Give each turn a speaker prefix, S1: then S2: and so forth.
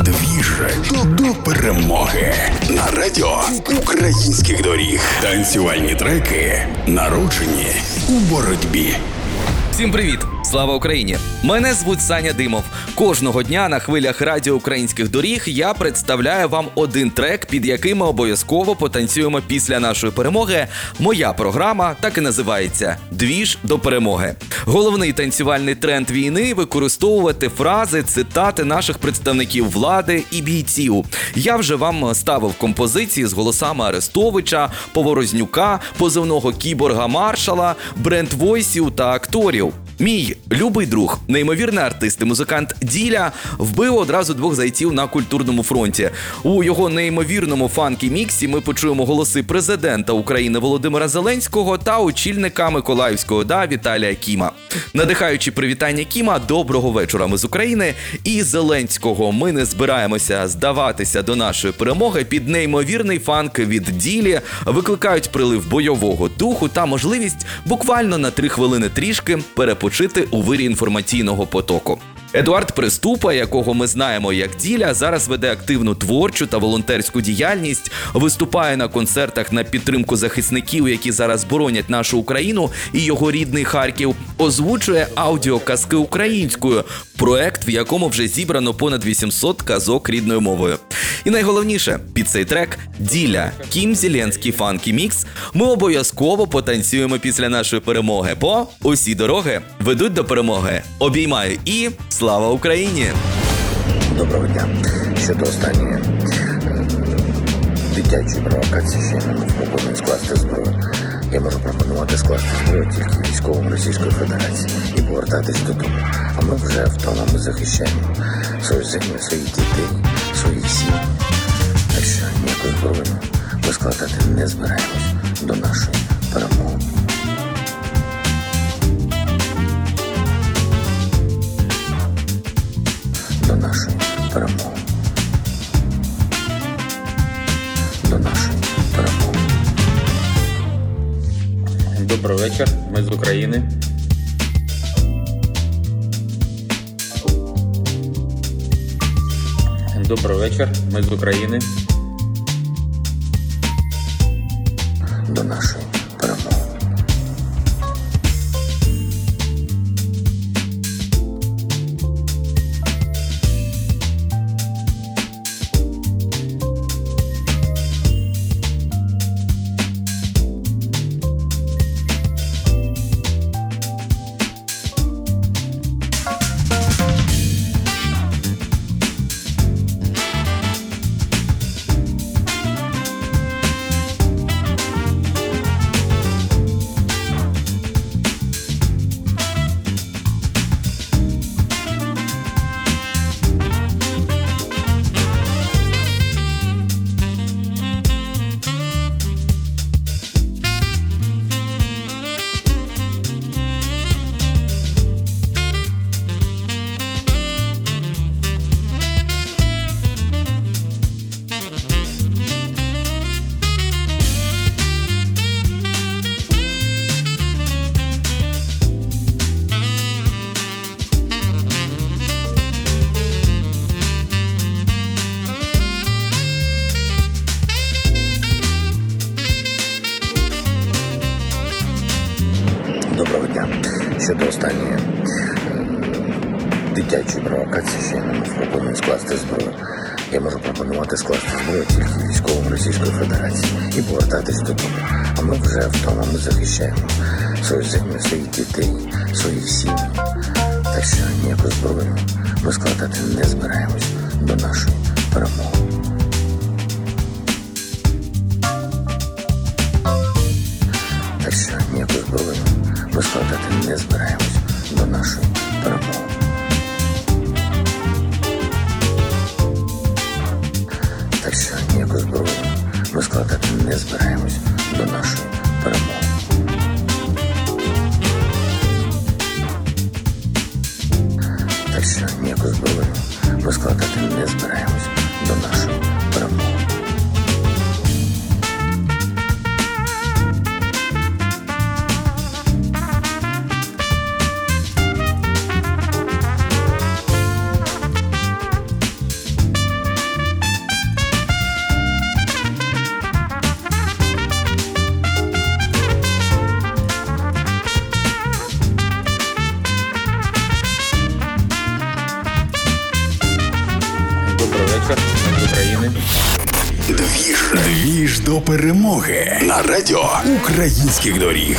S1: Двіж до перемоги на радіо українських доріг. Танцювальні треки народжені у боротьбі.
S2: Всім привіт! Слава Україні! Мене звуть Саня Димов. Кожного дня на хвилях радіо українських доріг я представляю вам один трек, під яким ми обов'язково потанцюємо після нашої перемоги. Моя програма так і називається Двіж до перемоги. Головний танцювальний тренд війни використовувати фрази, цитати наших представників влади і бійців. Я вже вам ставив композиції з голосами Арестовича, Поворознюка, позивного кіборга маршала, бренд войсів та акторів. Мій любий друг, неймовірний артист і музикант Діля, вбив одразу двох зайців на культурному фронті. У його неймовірному фанкі міксі ми почуємо голоси президента України Володимира Зеленського та очільника Миколаївського да Віталія Кіма. Надихаючи привітання Кіма, доброго вечора. Ми з України і Зеленського. Ми не збираємося здаватися до нашої перемоги. Під неймовірний фанк від ділі викликають прилив бойового духу та можливість буквально на три хвилини трішки перепочити у вирі інформаційного потоку. Едуард Приступа, якого ми знаємо як діля, зараз веде активну творчу та волонтерську діяльність, виступає на концертах на підтримку захисників, які зараз боронять нашу Україну і його рідний Харків, озвучує аудіоказки українською, проект, в якому вже зібрано понад 800 казок рідною мовою. І найголовніше під цей трек Діля Кім Зеленський Фанкі Мікс. Ми обов'язково потанцюємо після нашої перемоги, бо усі дороги ведуть до перемоги. Обіймаю і слава Україні!
S3: Доброго дня. Щодо останньої е, дитячої провокації, ще не спробуємо скласти зброю. Пропонувати скласти зброю тільки військовим Російської Федерації і повертатись додому. А ми вже вдома захищаємо свою землю, своїх дітей, свої сім'ї. Так що ніякої проблеми ми складати не збираємось
S4: Добрий вечір. Ми з України. Добрий вечір. Ми з України.
S3: До нашої Доброго дня. Щодо останньої дитячої провокації, ще не спробуємо скласти зброю. Я можу пропонувати скласти зброю тільки військовим Російської Федерації і повертатись додому. А ми вже вдома ми захищаємо свою землю, своїх дітей, своїх сім'ї. Так що ніякої зброї ми складати не збираємось до нашої перемоги. Так що ніякої зброї ми складати не збираємось до нашої перемоги. Так що ніякої зброї ми складати не збираємось до нашої перемоги. Так що ніякої зброї ми складати не збираємось до нашої
S4: України.
S1: Двіж. Двіж до перемоги на радіо українських доріг.